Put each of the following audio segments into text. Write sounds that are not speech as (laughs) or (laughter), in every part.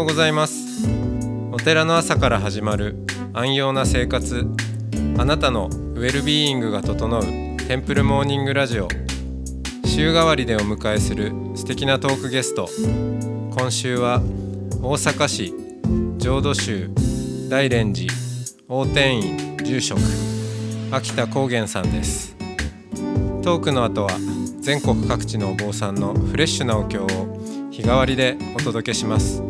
ようございます。お寺の朝から始まる安養な生活。あなたのウェルビーイングが整うテンプルモーニングラジオ。週替わりでお迎えする素敵なトークゲスト。今週は大阪市浄土宗大蓮寺大天院住職秋田高原さんです。トークの後は全国各地のお坊さんのフレッシュなお経を日替わりでお届けします。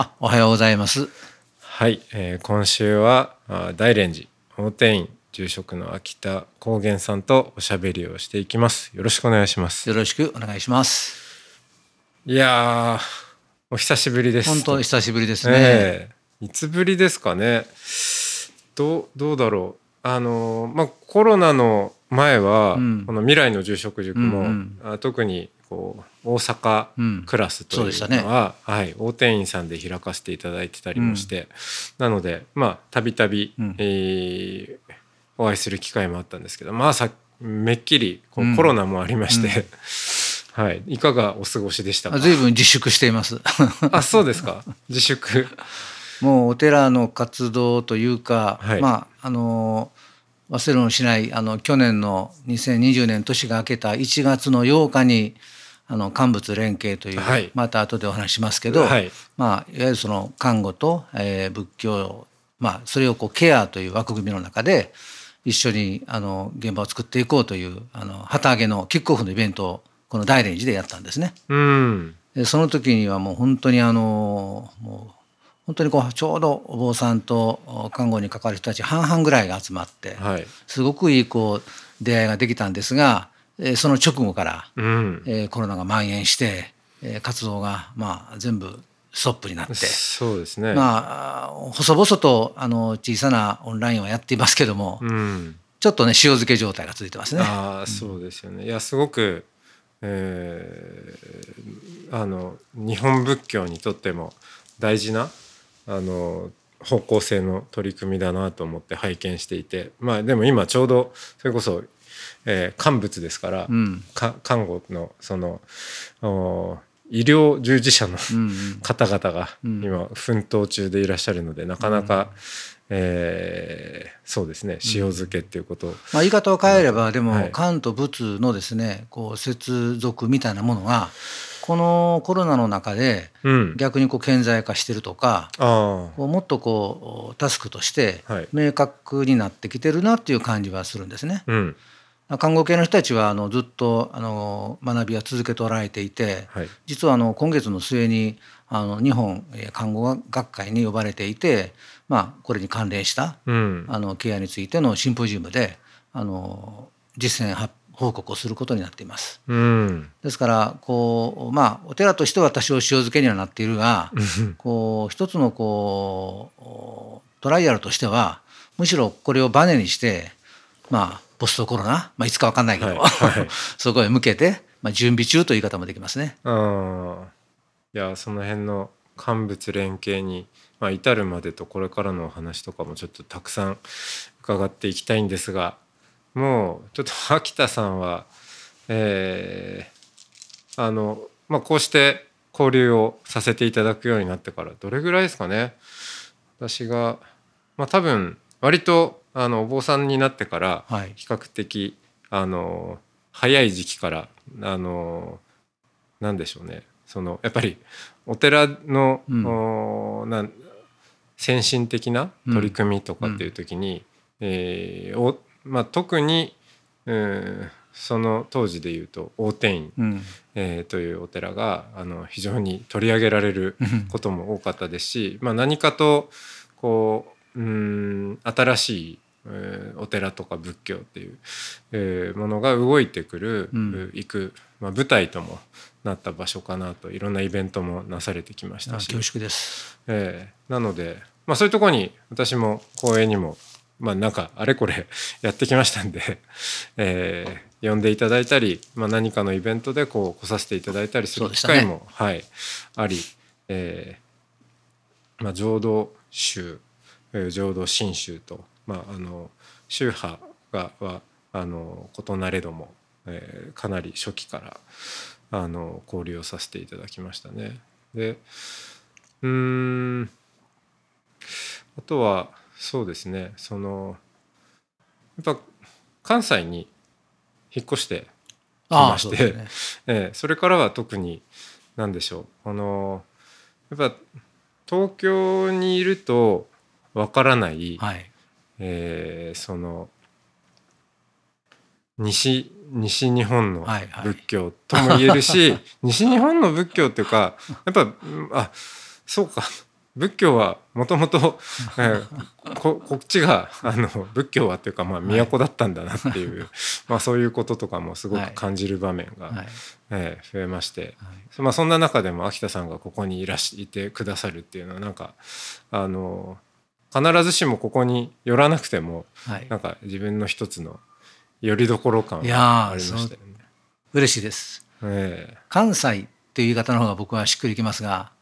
あ、おはようございます。はい、えー今週はあ大蓮寺大天院住職の秋田高原さんとおしゃべりをしていきます。よろしくお願いします。よろしくお願いします。いやーお久しぶりです。本当久しぶりですね。ええいつぶりですかね。どうどうだろう。あのまあコロナの前は、うん。この未来の住職塾も、うんうん。あ特にこう大阪うん。クラスというのは、はい、大天院さんで開かせていただいてたりもして、なのでまあたびたびお会いする機会もあったんですけどまあさめっきりこううん。コロナもありまして、(laughs) はい、いかがお過ごしでしたか？あ随分自粛しています。(laughs) あそうですか？自粛。(laughs) もうお寺の活動というか、はい。まああの忘れもしないあの去年の2020年年が明けた1月の8日にあの乾物連携という、はい。また後でお話ししますけど、はい。まあいわゆるその看護と、えー仏教まあそれをこうケアという枠組みの中で一緒にあの現場を作っていこうというあの旗揚げのキックオフのイベントをこの大連寺でやったんですね。うん。でその時にはもう本当にあのもう本当にこうちょうどお坊さんとお看護に関わる人たち半々ぐらいが集まってはい。すごくいいこう出会いができたんですがえーその直後からうんえーコロナが蔓延してえー活動がまあ全部ストップになって。そうですね。まあ細々とあの小さなオンラインはやっていますけども、うん。ちょっとね塩漬け状態が続いてますね。ああ、そうですよね。いや、すごく、えーあの、日本仏教にとっても大事な、あの、方向性の取り組みだなと思って拝見していて、まあでも今ちょうど、それこそ、えー乾物ですから、うん。か看護の、その、お医療従事者のうんうん。方々がうん。今奮闘中でいらっしゃるのでなかなか、えーそうですね塩漬けっていうこと。を、まあ、言い方を変えればでも、はい。漢と仏のですねこう接続みたいなものがこのコロナの中でうん、逆にこう顕在化してるとかうもっとこうタスクとしてはい。明確になってきてるなっていう感じはするんですね。あうん看護系の人たちはあのずっとあの学びは続けておられていてはい。実はあの今月の末にあの日本えー看護学会に呼ばれていて、まあ、これに関連したうん。あのケアについてのシンポジウムであの実践発報告をすることになっています。うん。ですからこうまあお寺としては多少塩漬けにはなっているがうん。こう一つのこうトライアルとしてはむしろこれをバネにしてまあポストコロナ、まあ、いつか分かんないけど、はいはい。(laughs) そこへ向けて、まあ、準備中という言い方もできますね。いやその辺の乾物連携に、まあ、至るまでとこれからのお話とかもちょっとたくさん伺っていきたいんですがもうちょっと秋田さんはえーあのまあこうして交流をさせていただくようになってからどれぐらいですかね。私がまあ多分割とあのお坊さんになってからはい。比較的あの早い時期からあのなんでしょうね。そのやっぱりお寺の、うん。おなん先進的な取り組みとかっていう時に、えーおまあ、特に、うんその当時でいうと大天院、うん。えーというお寺があの非常に取り上げられることも多かったですし、まあ、何かとこううん新しい、えーお寺とか仏教っていう、えーものが動いてくる、うん。行く、まあ、舞台ともなった場所かなといろんなイベントもなされてきましたし、恐縮です。えーなので、まあ、そういうところに私も公演にも、まあ、なんかあれこれ (laughs) やってきましたんで、えー呼んでいただいたり、まあ、何かのイベントでこう来させていただいたりする機会も、はい、あり、えーまあ、浄土宗えー浄土真宗と、まあ、あの宗派がはあの異なれども、えーかなり初期からあの交流をさせていただきましたね。でうーんあとはそうですねそのやっぱ関西に引っ越してきまして、そね。(laughs) ええそれからは特に何でしょうあのやっぱ東京にいるとわからない、はい。えーその西西日本のはいはい。仏教とも言えるし、(laughs) 西日本の仏教っていうかやっぱうんあそうか。仏教はもともとこ (laughs) こっちがあの仏教はっていうかまあ都だったんだなっていう、(laughs) まあそういうこととかもすごく感じる場面が、はい。ええ増えまして、はい。まあ、そんな中でも秋田さんがここにいらしてくださるっていうのはなんかあの必ずしもここに寄らなくてもはいなんか自分の一つの拠り所感いやーがありましたよね。嬉しいです。え関西っていう言い方の方が僕はしっくりきますが、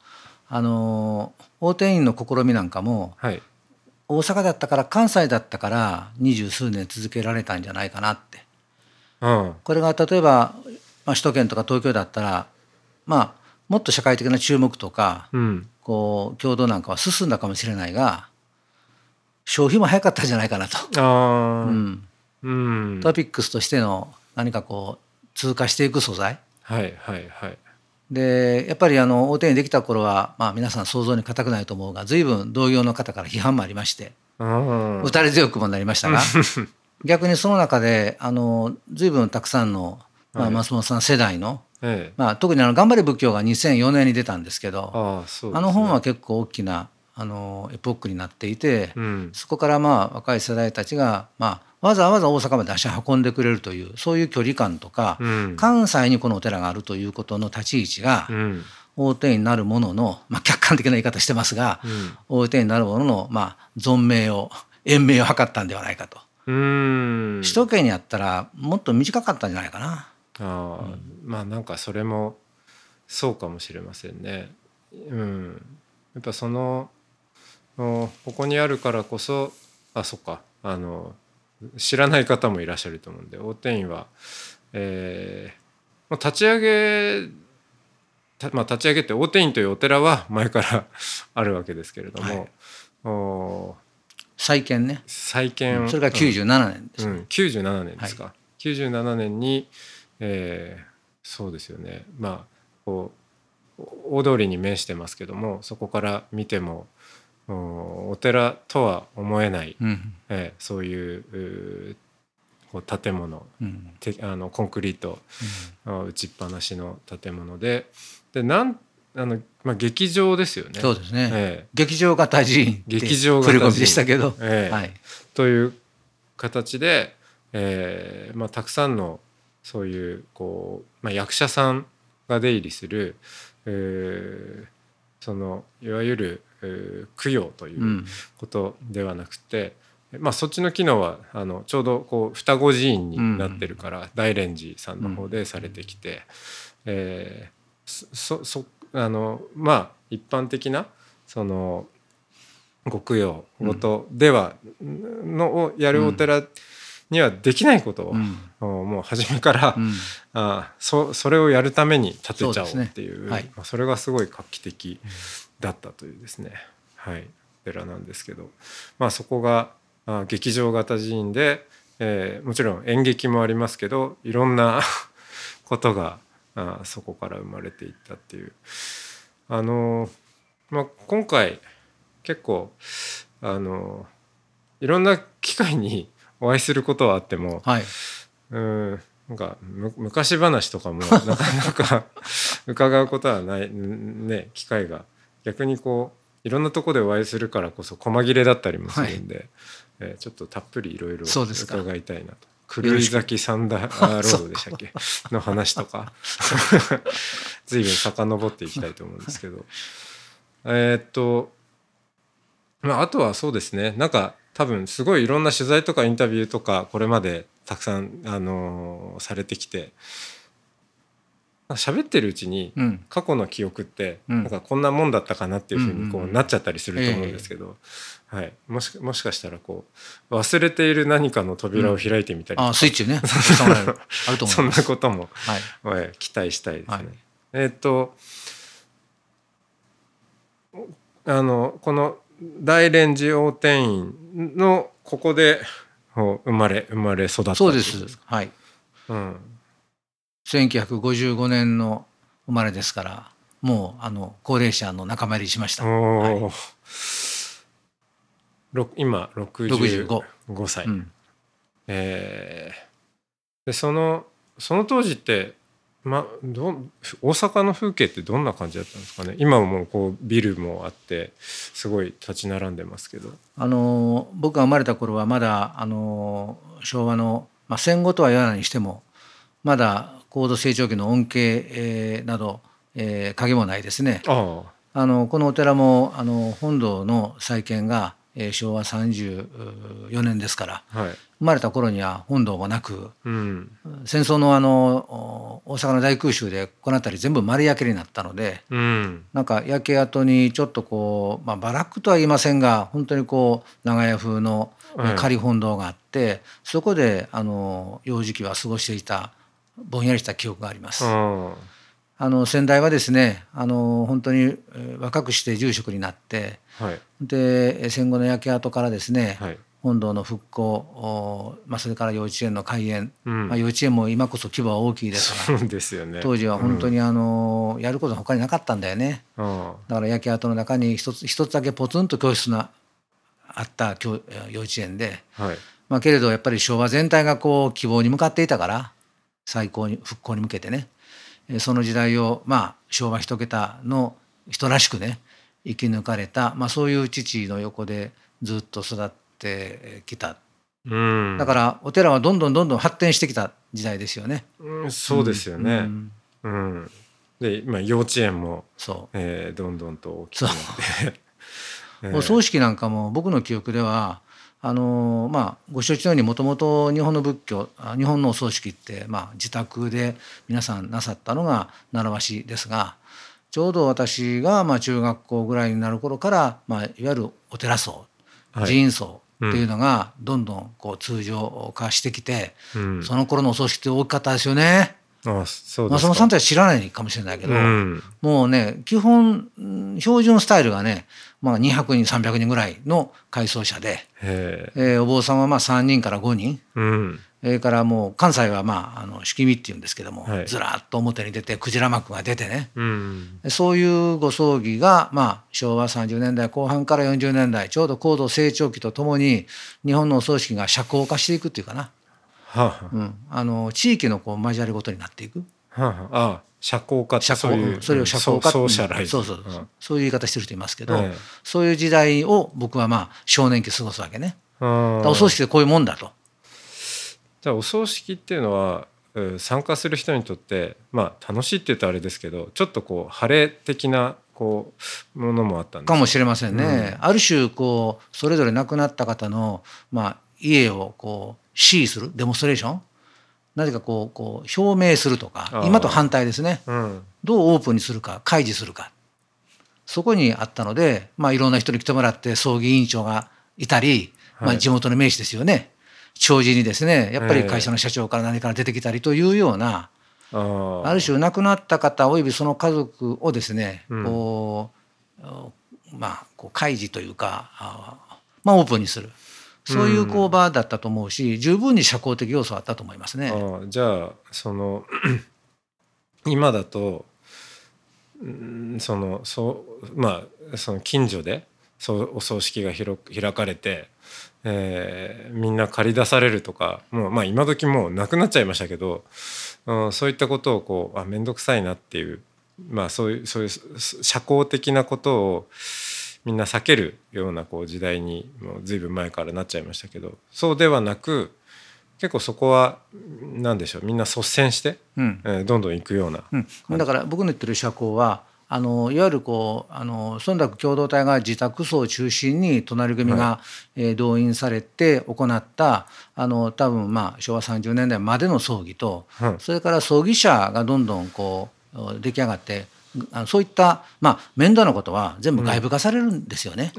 あのー大天院の試みなんかもえはい大阪だったから関西だったから二十数年続けられたんじゃないかなって。うんこれが例えば、まあ、首都圏とか東京だったら、まあ、もっと社会的な注目とかうんこう共同なんかは進んだかもしれないが消費も早かったんじゃないかなと。ああうん、うん。トピックスとしての何かこう通過していく素材。はいはいはい。でやっぱりあの大手にできた頃は、まあ、皆さん想像に難くないと思うが随分同業の方から批判もありましてうん打たれ強くもなりましたが (laughs) 逆にその中であの随分たくさんの、まあ、はい。松本さん世代の、ええ。まあ、特にあの「頑張れ仏教」が2004年に出たんですけどあね。あの本は結構大きなあのエポックになっていて、うんそこからまあ若い世代たちが、まあ、わざわざ大阪まで足運んでくれるというそういう距離感とか、うん関西にこのお寺があるということの立ち位置がうん大手になるものの、まあ、客観的な言い方してますが、うん大手になるものの、まあ、存命を延命を図ったんではないかと。うん首都圏にあったらもっと短かったんじゃないかな。ああ、まあなんかそれもそうかもしれませんね。うん、やっぱそのおここにあるからこそあそっか。あの知らない方もいらっしゃると思うんで大天院は、えーまあ立ち上げたまあ、立ち上げて大天院というお寺は (laughs) 前から (laughs) あるわけですけれども、はい。お再建ね。再建。それが97年です。うん、97年ですか、97年に、えーそうですよね。まあこうお大通りに面してますけどもそこから見てもおお寺とは思えない、うん。えーそういううーこう建物。うん。てあのコンクリート、あ打ちっぱなしの建物で。でなんあの、まあ、劇場ですよね。そうですね。え劇場型寺院劇場型寺院でしたけど、ええ。はい、という形で、えーまあ、たくさんのそういうこう、まあ、役者さんが出入りする、えーそのいわゆる、えー供養といううん。ことではなくて、まあ、そっちの機能はあのちょうどこう双子寺院になってるから、大蓮寺さんの方でされてきて、えーそそあのまあ一般的なそのご供養ごとでは、のをやるお寺にはできないことを、うん。もう初めから、うん。あそそれをやるために建てちゃおうっていうはい。まあ、それがすごい画期的だったというですね、はい、寺なんですけど、まあ、そこがあ劇場型寺院で、えーもちろん演劇もありますけどいろんな (laughs) ことがあそこから生まれていったっていう。あのまあ、今回結構あのいろんな機会に (laughs) お会いすることはあってもはい、うんなんかむ昔話とかもなかなか (laughs) 伺うことはないね機会が逆にこういろんなとこでお会いするからこそ細切れだったりもするんで、えーちょっとたっぷりいろいろ伺いたいなと。狂い咲きサンダーロードでしたっけ？の話とか。(laughs) 随分遡っていきたいと思うんですけど。えーっとまああとはそうですね。なんか多分すごいいろんな取材とかインタビューとかこれまでたくさん、あのーされてきて喋ってるうちにうん。過去の記憶ってうん。なんかこんなもんだったかなっていうふうにこうんうんううん。なっちゃったりすると思うんですけど、はい、もしもしかしたらこう忘れている何かの扉を開いてみたりとか、あスイッチね。そうなる。あると思 (laughs) そんなことも、はい。はい期待したいですね。はい。えーっとあのこの大連寺大天院のここで生まれ生まれ育ったそうです。はい。うん、1955年の生まれですからもうあの高齢者の仲間入りしました。おはい。今65 65歳、うん。えーでそのその当時って、ま、どん大阪の風景ってどんな感じだったんですかね？今はもうこうビルもあってすごい立ち並んでますけど。あの僕が生まれた頃はまだあの昭和の、まあ、戦後とは言わないにしてもまだ高度成長期の恩恵、えーなど、えー影もないですね。ああ。のこのお寺もあの本堂の再建が、えー昭和34年ですからあはい。生まれた頃には本堂もなくうん。戦争のあのお大阪の大空襲でこの辺り全部丸焼けになったのでうん。なんか焼け跡にちょっとこう、まあ、バラックとは言いませんが本当にこう長屋風の仮本堂があって、そこであの幼児期は過ごしていたぼんやりした記憶があります。ああの先代はですねあの本当にえー若くして住職になってあはい。でえ戦後の焼け跡からですね、はい。本堂の復興おまあ、それから幼稚園の開園、うん。まあ、幼稚園も今こそ規模は大きいですがそうですよね。当時は本当にあの、やることが他になかったんだよね。あだから焼け跡の中に一つ一つだけポツンと教室があった教幼稚園で、あはい。まあ、けれどやっぱり昭和全体がこう希望に向かっていたから最高に復興に向けてね。えーその時代をまあ昭和一桁の人らしくね生き抜かれた、まあ、そういう父の横でずっと育ってきた。うん。だからお寺はどんどんどんどん発展してきた時代ですよね。うんそうですようねん。うん。で今幼稚園もそう。えーどんどんと大きくなって。(laughs) えー。お葬式なんかも僕の記憶ではあのまあご承知のようにもともと日本の仏教あ日本のお葬式って、まあ、自宅で皆さんなさったのが習わしですがちょうど私がまあ中学校ぐらいになる頃から、まあ、いわゆるお寺葬はい。寺院葬っていうのがどんどんこう通常化してきて、うん。その頃のお葬式って大きかったですよね。あそうで松すか。本さんたち知らないかもしれないけど、うん。もうね基本うん標準スタイルがね、まあ、200人300人ぐらいの改装者で、えーお坊さんはまあ3人から5人うん。それからもう関西はまああの式見っていうんですけども、はい。ずらっと表に出てクジラ幕が出てね。うんそういうご葬儀が、まあ、昭和30年代後半から40年代ちょうど高度成長期とともに日本のお葬式が社交化していくっていうかな、はあ。うん、あの地域のこう交わりごとになっていく。はあ。はああ社交化って社そういう交それを社交化ソーシャライズそうそうそう。そういう言い方してる人いますけど、ええ。そういう時代を僕はまあ少年期過ごすわけね。お葬式でこういうもんだと。じゃあお葬式っていうのはうん参加する人にとってまあ楽しいって言うとあれですけどちょっとこう晴れ的なこうものもあったんですか？もしれませんね。ある種こうそれぞれ亡くなった方のまあ家をこう支持するデモンストレーション？なぜかこうこう表明するとか今と反対ですね。うん。どうオープンにするか開示するか。そこにあったので、まあ、いろんな人に来てもらって葬儀委員長がいたり、まあ、はい地元の名士ですよね。弔辞にですねやっぱりええ。会社の社長から何から出てきたりというような、ああ。る種亡くなった方およびその家族をですね、うん。こうまあこう開示というかあまあオープンにするそういうこう場だったと思うし十分に社交的要素はあったと思いますね。あじゃあその (clears throat) 今だとうんそのそうまあその近所でそうお葬式が開かれて、えーみんな借り出されるとかもうまあ今時もうなくなっちゃいましたけど、うん、そういったことをこうあ面倒くさいなっていうまあそういうそういう社交的なことをみんな避けるようなこう時代にもう随分前からなっちゃいましたけどそうではなく結構そこは何でしょうみんな率先して、うん。えー、どんどん行くような、うん、だから僕の言ってる社交はあのいわゆるこうあの忖度共同体が自宅層を中心に隣組が、はい、えー、動員されて行ったあの多分まあ昭和30年代までの葬儀と、はい、それから葬儀者がどんどんこう出来上がってあのそういった、まあ、面倒なことは全部外部化されるんですよね。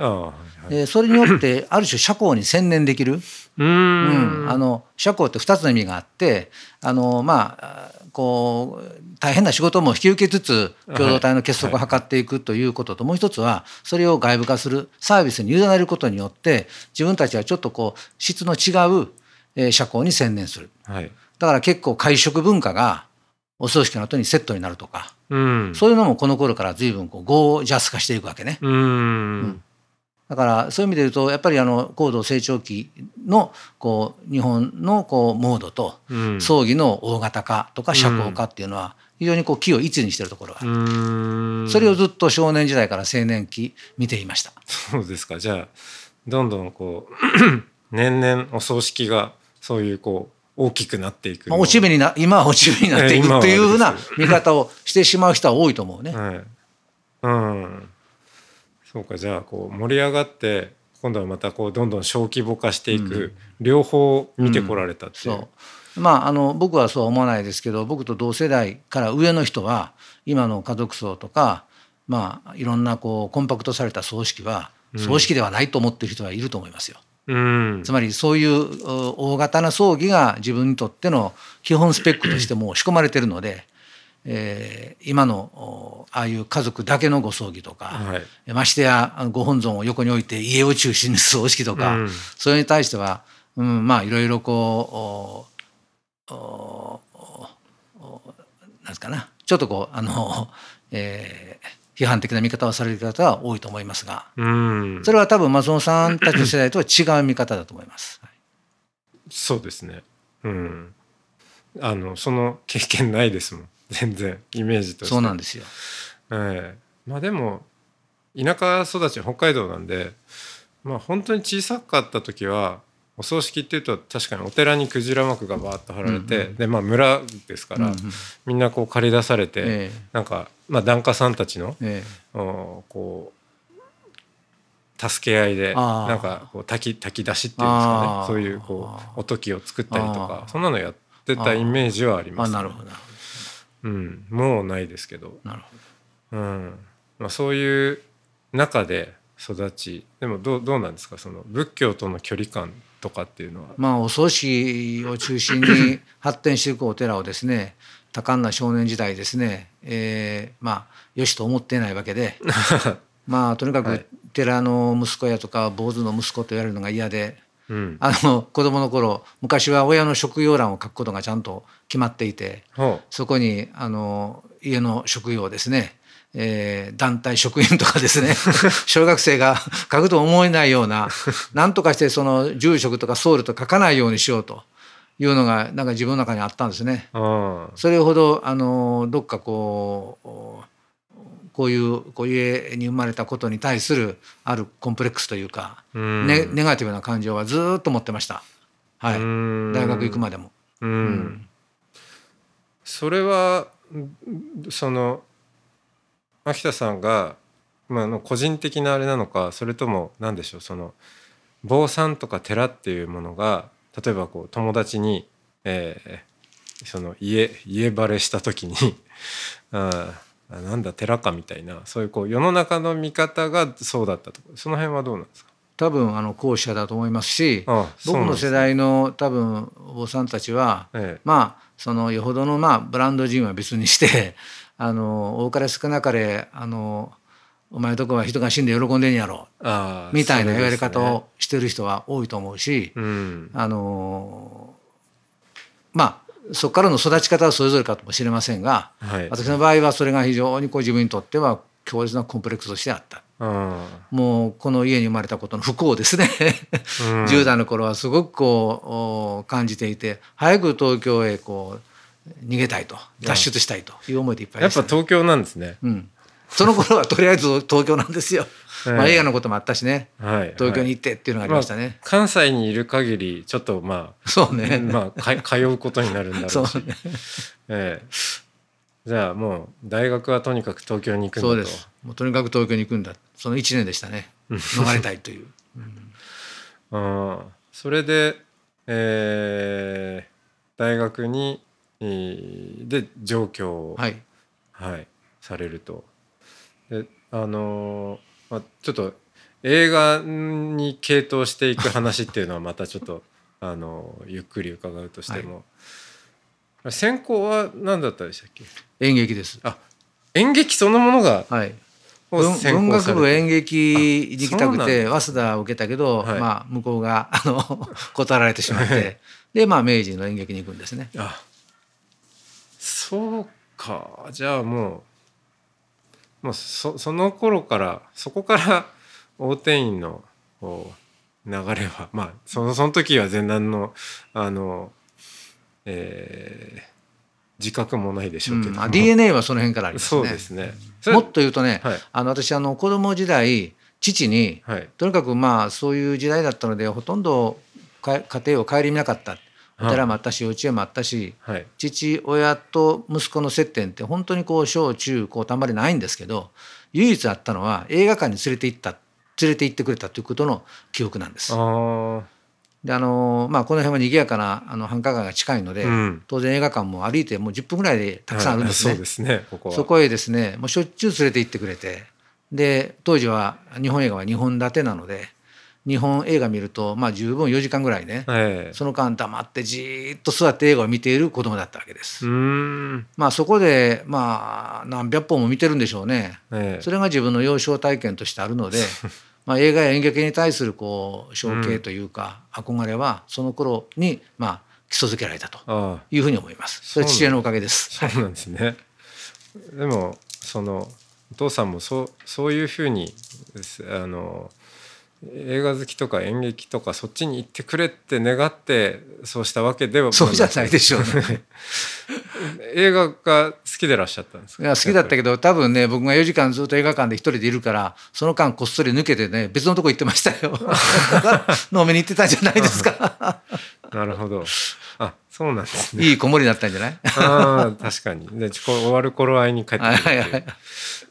うん、それによって (clears throat) ある種社交に専念できる。うん、あの社交って2つの意味があってあの、まあ、こう大変な仕事も引き受けつつ共同体の結束を図っていくということと、もう一つはそれを外部化するサービスに委ねることによって自分たちはちょっとこう質の違う社交に専念する。はい、だから結構会食文化がお葬式の後にセットになるとか、うん、そういうのもこの頃から随分こうゴージャス化していくわけね。うん、うん、だからそういう意味で言うとやっぱりあの高度成長期のこう日本のこうモードと葬儀の大型化とか社交化っていうのは非常にこう気を一にしてるところが。あるそれをずっと少年時代から青年期見ていました。そうですか。じゃあどんどんこう (clears throat) 年々お葬式がそういうこう大きくなっていく。落ち目にな、今は落ち目になっていくというふうな見方をしてしまう人は多いと思うね。(laughs) はい、うん。そうか、じゃあ、こう盛り上がって、今度はまたこうどんどん小規模化していく、うん、両方見てこられたっていう。うんうん、まあ、あの僕はそうは思わないですけど僕と同世代から上の人は今の家族葬とか、まあ、いろんなこうコンパクトされた葬式は葬式ではないと思ってる人はいると思いますよ。つまりそういう大型な葬儀が自分にとっての基本スペックとしても仕込まれてるので、えー、今のああいう家族だけのご葬儀とか、はい、ましてやご本尊を横に置いて家を中心に葬式とか、うん、それに対しては、うん、まあいろいろこうなんですかな。ちょっとこうあの、えー、批判的な見方をされる方は多いと思いますが、それは多分松本さんたちの世代とは違う見方だと思います。そうですね。うん。あのその経験ないですもん。全然イメージとそうなんですよ。ええー、まあでも田舎育ち北海道なんで、まあ本当に小さかった時はお葬式っていうと確かにお寺にクジラ幕がバーッと張られて、うんうん、でまあ村ですから、うんうん、みんなこう借り出されて、えー、なんか、まあ、檀家さんたちの、えー、こう助け合いでなんかこう炊き炊き出しっていうんですかね。そういうこうおときを作ったりとかそんなのやってたイメージはあります、ね、なるほど、うん、もうないですけど。なるほど、うん。まあ、そういう中で育ちでもどうどうなんですか？その仏教との距離感とかっていうのは。まあお葬式を中心に発展していくお寺をですね多感な少年時代ですね、えー、まあよしと思っていないわけで。(laughs) まあとにかく寺の息子やとか坊主の息子と言われるのが嫌で。うん、あの子供の頃昔は親の職業欄を書くことがちゃんと決まっていてそこにあの家の職業ですね。えー、団体職員とかですね。(laughs) 小学生が書くと思えないような何とかしてその住職とか僧侶と書かないようにしようというのがなんか自分の中にあったんですね。それほどあのどっかこうこういうこういう家に生まれたことに対するあるコンプレックスというか、ネネガティブな感情はずっと持ってました。はい、大学行くまでも。うん、それはその秋田さんが、まあ、の個人的なあれなのかそれとも何でしょうその坊さんとか寺っていうものが例えばこう友達に、えー、その家家バレした時に (laughs) あなんだ寺かみたいなそういうこう世の中の見方がそうだったと。その辺はどうなんですか？多分あの後者だと思いますし僕の世代の多分お坊さんたちは、ええ、まあそのよほどのまあブランド人は別にしてあの多かれ少なかれあのお前のとこは人が死んで喜んでんやろ。みたいな言われ方をしてる人は多いと思うし、うん、あのまあそこからの育ち方はそれぞれかもしれませんが、はい、私の場合はそれが非常にこう自分にとっては強烈なコンプレックスとしてあった。もうこの家に生まれたことの不幸ですね。10代の頃はすごくこう感じていて早く東京へこう逃げたいと脱出したいという思いでいっぱいでした、ね、やっぱ東京なんですね。うんその頃はとりあえず東京なんですよ。ええまあ映画のこともあったしね、はい東京に行ってっていうのがありましたね。まあ関西にいる限りちょっとまあ、そうね。まあか通うことになるんだろそううし、(laughs) ね。ええじゃあもう大学はとにかく東京に行くんだとそうです。もうとにかく東京に行くんだ。その1年でしたね。逃れたいという。(laughs) ああそれで、えー大学に、えーで上京を、はい。はい、されると。であのーまあ、ちょっと映画に傾倒していく話っていうのはまたちょっと、(laughs) あのーゆっくり伺うとしても、専攻は何だったでしたっけ？演劇です。あ演劇そのものがはい。を文学部演劇に行きたくて早稲田を受けたけど、はい。まあ向こうがあの (laughs) 断られてしまって。でまあ明治の演劇に行くんですね。あそうか。じゃあもうもうそその頃からそこから (laughs) 大定員の流れはまあそのその時は全然のあのえー自覚もないでしょうけど。も、うん。まあ、DNA はその辺からありますね。そうですね。もっと言うとね、はい。あの私あの子供時代父にはい。とにかくまあそういう時代だったのでほとんどか家庭を顧みなかった。お寺もあったし幼稚園もあったしはい父親と息子の接点って本当にこう小中高たんまりないんですけど唯一あったのは映画館に連れて行った連れて行ってくれたということの記憶なんです。であのまあこの辺は賑やかなあの繁華街が近いので、うん当然映画館も歩いてもう10分ぐらいでたくさんあるんですね。は (laughs) いそうですねここはそこへですねもうしょっちゅう連れて行ってくれてで当時は日本映画は2本立てなので日本映画見るとまあ十分4時間ぐらいね、ええその間黙ってじーっと座って映画を見ている子供だったわけです。まあそこでまあ何百本も見てるんでしょうね。ええそれが自分の幼少体験としてあるので (laughs) まあ映画や演劇に対するこう憧憬というか、憧れはその頃にまあ基礎づけられたというふうに思います。それは父親のおかげです。そうなんですね。でもそのお父さんもそうそういうふうにあの映画好きとか演劇とかそっちに行ってくれって願ってそうしたわけでは (laughs) そうじゃないでしょうね。(laughs) 映画が好きでいらっしゃったんですか？いや好きだったけど多分ね僕が4時間ずっと映画館で一人でいるからその間こっそり抜けてね別のとこ行ってましたよ。(laughs) 飲みに行ってたんじゃないですか。なるほど。あそうなんですね。いい子守りだったんじゃない？ああ確かに。でこ終わる頃合いに帰ってくるってはいはいはい。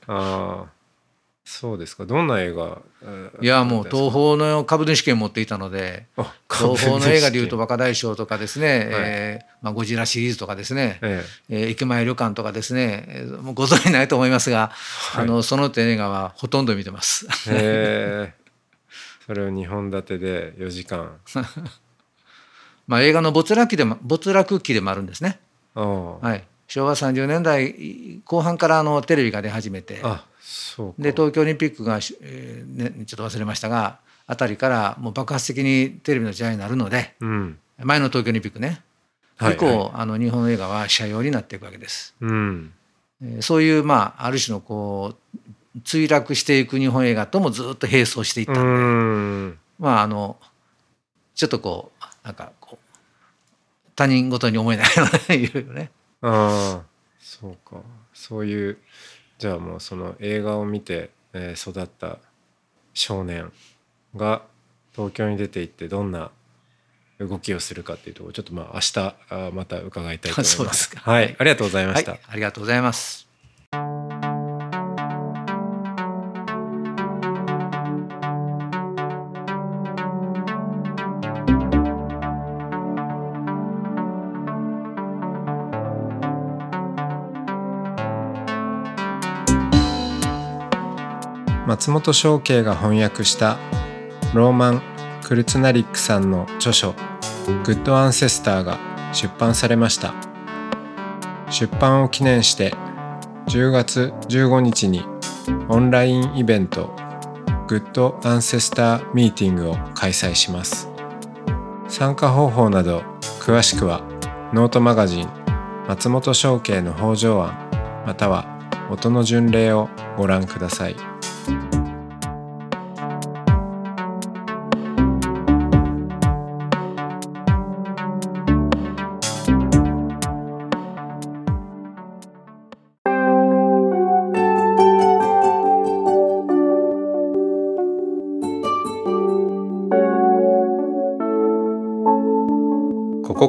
ああそうですか。どんな映画いやもう東宝の株主権持っていたのであ東宝の映画でいうと若大将とかですね、えーまあ、ゴジラシリーズとかですね、ええ。ー駅前旅館とかですね、えーもうご存じないと思いますが、あのその点映画はほとんど見てます。えへえ。それを2本立てで4時間。(laughs) まあ映画の没落期でも没落期でもあるんですね。はい、昭和30年代後半からあのテレビが出始めてあで東京オリンピックが、えーね、ちょっと忘れましたがあたりからもう爆発的にテレビの時代になるのでうん。前の東京オリンピックね。はい以降、あの日本映画は社用になっていくわけです。うん。えーそういうまあある種のこう墜落していく日本映画ともずっと並走していったうんで、ん。まああのちょっとこうなんかこう他人事に思えないよね (laughs) いろいろね。ああそうか。そういうじゃあもうその映画を見て、えー育った少年が東京に出て行ってどんな動きをするかっていうところちょっとまあ明日また伺いたいと思いまですすか。はい。ありがとうございまはい。した、ありがとうございます。松本紹圭が翻訳したローマン・クルツナリックさんの著書「グッド・アンセスター」が出版されました。出版を記念して10月15日にオンラインイベントグッド・アンセスター・ミーティングを開催します。参加方法など詳しくはノートマガジン松本紹圭の方丈庵または音の巡礼をご覧ください。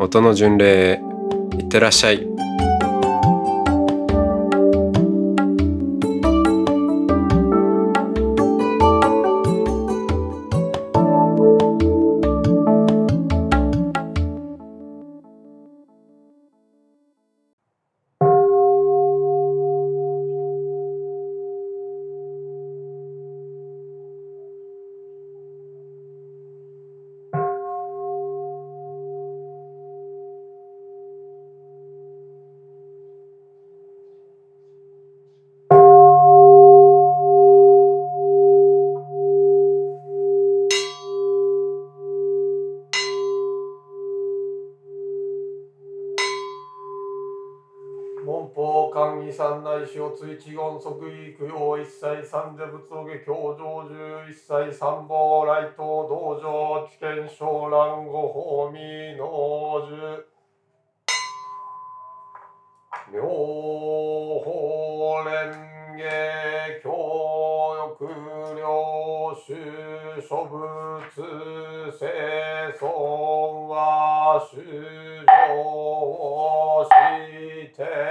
音の巡礼へいってらっしゃい。内四つ一言即位供養一切三者仏お下教成就一切三宝来頭道場知見昇蘭五法味能樹。妙法蓮華教欲領主諸仏生存は主上をして。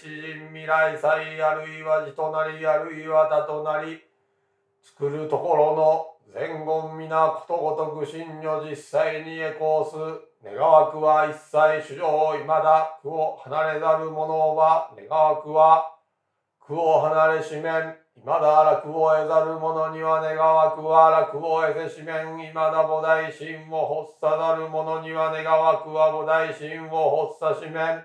詩人未来祭あるいは字となりあるいは他となり作るところの前言皆ことごとく真如実際にエコーす。願わくは一切主上いまだ苦を離れざる者は願わくは苦を離れしめん。いまだ楽を得ざる者には願わくは楽を得せしめん。いまだ菩提心を発さざる者には願わくは菩提心を発さしめん。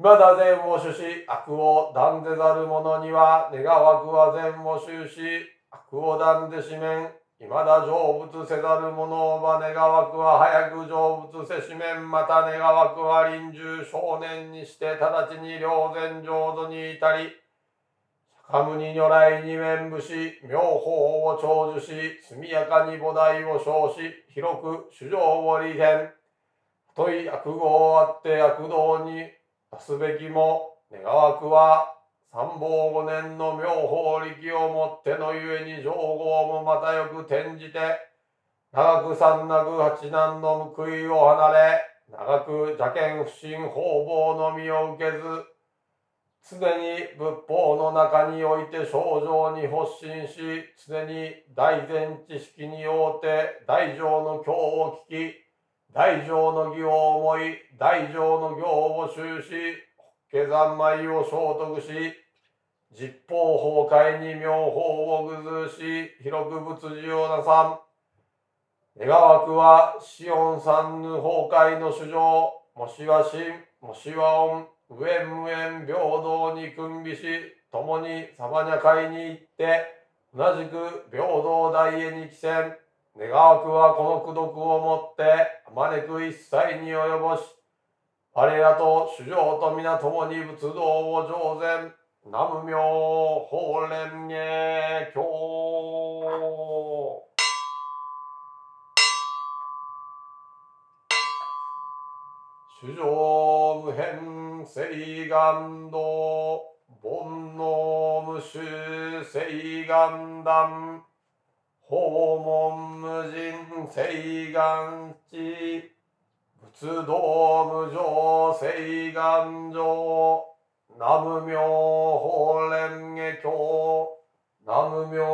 まだ善を主し悪を断ぜざる者には願わくは善を修し悪を断ぜしめん。いまだ成仏せざる者は願わくは早く成仏せしめん。また願わくは臨終少年にして直ちに良善浄土に至り釈迦牟尼如来に面武し妙法を長寿し速やかに菩提を称し広く主情を利変。とい悪語をあって悪道に出すべきも願わくは三宝五年の妙法力をもってのゆえに上号もまたよく転じて長く三なく八難の報いを離れ長く邪見不信方々のみを受けず常に仏法の中において症状に発信し常に大前知識によって大乗の教を聞き大乗の義を思い大乗の行を修し下山米を聖徳し実法崩壊に妙法を具ずし広く仏事をなさん。願わくはシオン三ぬ崩壊の主情もしは真もしは恩無縁無縁平等に君びし共にサバニャ会に行って同じく平等大へに帰戦願わくはこの功徳をもって招く一切に及ぼし我らと主上と皆共に仏道を上善南無妙法蓮華経。主上無変誓願道煩悩無臭誓願断訪問無人誓願地。仏道無常誓願上南無妙法蓮華経。南無妙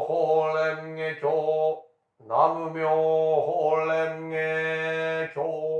法蓮華経。南無妙法蓮華経。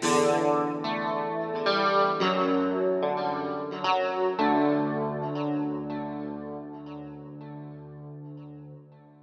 う。